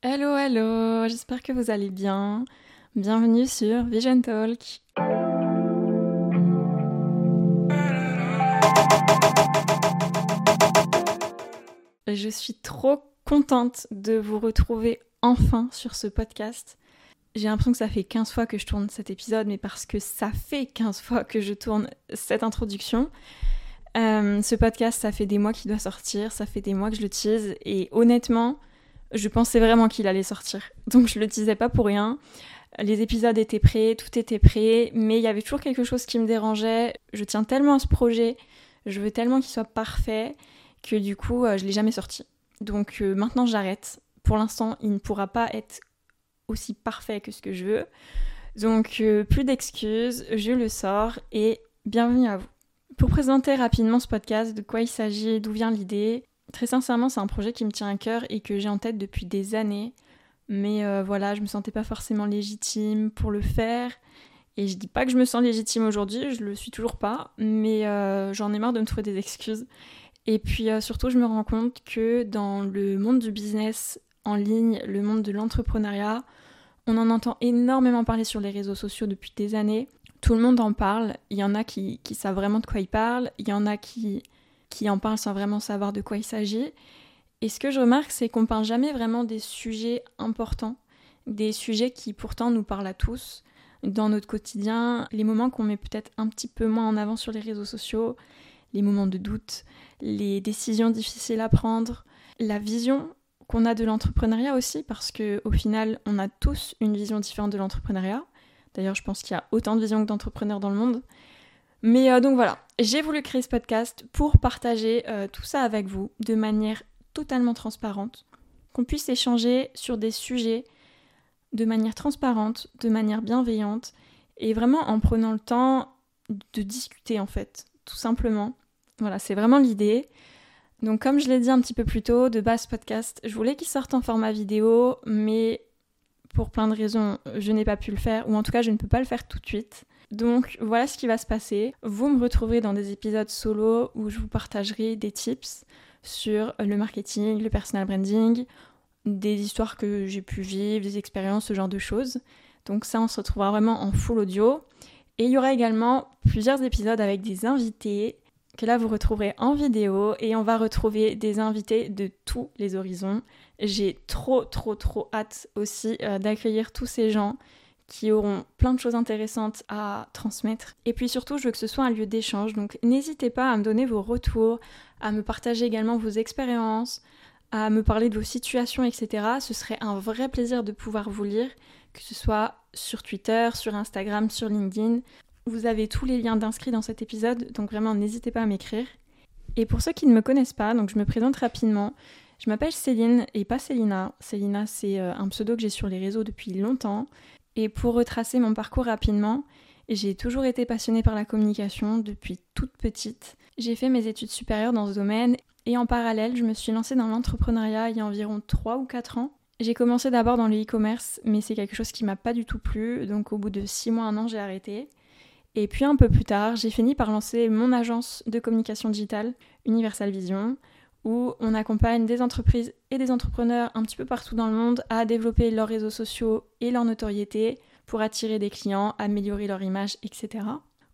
Hello, hello, j'espère que vous allez bien. Bienvenue sur Vision Talk. Je suis trop contente de vous retrouver enfin sur ce podcast. J'ai l'impression que ça fait 15 fois que je tourne cet épisode, mais parce que ça fait 15 fois que je tourne cette introduction. Euh, ce podcast, ça fait des mois qu'il doit sortir, ça fait des mois que je le tease, et honnêtement, je pensais vraiment qu'il allait sortir. Donc je le disais pas pour rien. Les épisodes étaient prêts, tout était prêt, mais il y avait toujours quelque chose qui me dérangeait. Je tiens tellement à ce projet, je veux tellement qu'il soit parfait, que du coup, euh, je l'ai jamais sorti. Donc euh, maintenant, j'arrête. Pour l'instant, il ne pourra pas être aussi parfait que ce que je veux. Donc euh, plus d'excuses, je le sors et bienvenue à vous. Pour présenter rapidement ce podcast, de quoi il s'agit, d'où vient l'idée, très sincèrement, c'est un projet qui me tient à cœur et que j'ai en tête depuis des années. Mais euh, voilà, je me sentais pas forcément légitime pour le faire. Et je dis pas que je me sens légitime aujourd'hui, je le suis toujours pas, mais euh, j'en ai marre de me trouver des excuses. Et puis euh, surtout, je me rends compte que dans le monde du business en ligne, le monde de l'entrepreneuriat, on en entend énormément parler sur les réseaux sociaux depuis des années. Tout le monde en parle. Il y en a qui, qui savent vraiment de quoi ils parlent. Il y en a qui, qui en parlent sans vraiment savoir de quoi il s'agit. Et ce que je remarque, c'est qu'on parle jamais vraiment des sujets importants, des sujets qui pourtant nous parlent à tous dans notre quotidien, les moments qu'on met peut-être un petit peu moins en avant sur les réseaux sociaux, les moments de doute, les décisions difficiles à prendre, la vision qu'on a de l'entrepreneuriat aussi, parce que au final, on a tous une vision différente de l'entrepreneuriat. D'ailleurs, je pense qu'il y a autant de visions que d'entrepreneurs dans le monde. Mais euh, donc voilà, j'ai voulu créer ce podcast pour partager euh, tout ça avec vous de manière totalement transparente, qu'on puisse échanger sur des sujets de manière transparente, de manière bienveillante, et vraiment en prenant le temps de discuter en fait, tout simplement. Voilà, c'est vraiment l'idée. Donc comme je l'ai dit un petit peu plus tôt, de base podcast, je voulais qu'il sorte en format vidéo, mais pour plein de raisons, je n'ai pas pu le faire, ou en tout cas je ne peux pas le faire tout de suite. Donc voilà ce qui va se passer. Vous me retrouverez dans des épisodes solo où je vous partagerai des tips sur le marketing, le personal branding, des histoires que j'ai pu vivre, des expériences, ce genre de choses. Donc ça, on se retrouvera vraiment en full audio. Et il y aura également plusieurs épisodes avec des invités que là vous retrouverez en vidéo et on va retrouver des invités de tous les horizons. J'ai trop trop trop hâte aussi euh, d'accueillir tous ces gens qui auront plein de choses intéressantes à transmettre. Et puis surtout, je veux que ce soit un lieu d'échange, donc n'hésitez pas à me donner vos retours, à me partager également vos expériences, à me parler de vos situations, etc. Ce serait un vrai plaisir de pouvoir vous lire, que ce soit sur Twitter, sur Instagram, sur LinkedIn. Vous avez tous les liens d'inscrits dans cet épisode, donc vraiment n'hésitez pas à m'écrire. Et pour ceux qui ne me connaissent pas, donc je me présente rapidement. Je m'appelle Céline et pas Célina. Célina, c'est euh, un pseudo que j'ai sur les réseaux depuis longtemps. Et pour retracer mon parcours rapidement, j'ai toujours été passionnée par la communication depuis toute petite. J'ai fait mes études supérieures dans ce domaine et en parallèle, je me suis lancée dans l'entrepreneuriat il y a environ 3 ou 4 ans. J'ai commencé d'abord dans le e-commerce, mais c'est quelque chose qui m'a pas du tout plu, donc au bout de 6 mois, un an, j'ai arrêté. Et puis un peu plus tard, j'ai fini par lancer mon agence de communication digitale, Universal Vision, où on accompagne des entreprises et des entrepreneurs un petit peu partout dans le monde à développer leurs réseaux sociaux et leur notoriété pour attirer des clients, améliorer leur image, etc.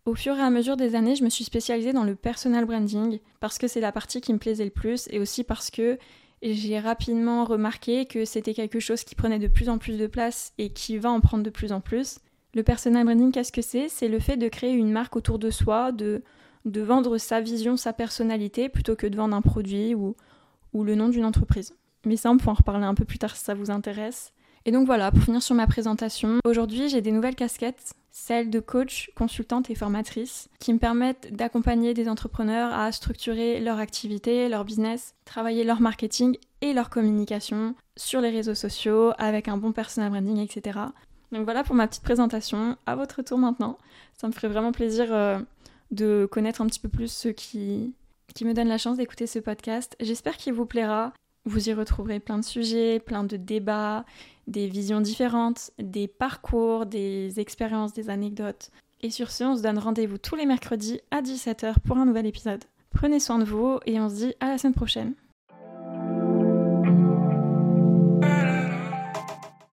Au fur et à mesure des années, je me suis spécialisée dans le personal branding parce que c'est la partie qui me plaisait le plus et aussi parce que j'ai rapidement remarqué que c'était quelque chose qui prenait de plus en plus de place et qui va en prendre de plus en plus. Le personal branding, qu'est-ce que c'est? C'est le fait de créer une marque autour de soi, de vendre sa vision, sa personnalité, plutôt que de vendre un produit ou, ou le nom d'une entreprise. Mais ça, on pourra en reparler un peu plus tard si ça vous intéresse. Et donc voilà, pour finir sur ma présentation, aujourd'hui j'ai des nouvelles casquettes, celles de coach, consultante et formatrice, qui me permettent d'accompagner des entrepreneurs à structurer leur activité, leur business, travailler leur marketing et leur communication sur les réseaux sociaux avec un bon personal branding, etc. Donc voilà pour ma petite présentation. À votre tour maintenant. Ça me ferait vraiment plaisir euh, de connaître un petit peu plus ceux qui, qui me donnent la chance d'écouter ce podcast. J'espère qu'il vous plaira. Vous y retrouverez plein de sujets, plein de débats, des visions différentes, des parcours, des expériences, des anecdotes. Et sur ce, on se donne rendez-vous tous les mercredis à 17h pour un nouvel épisode. Prenez soin de vous et on se dit à la semaine prochaine.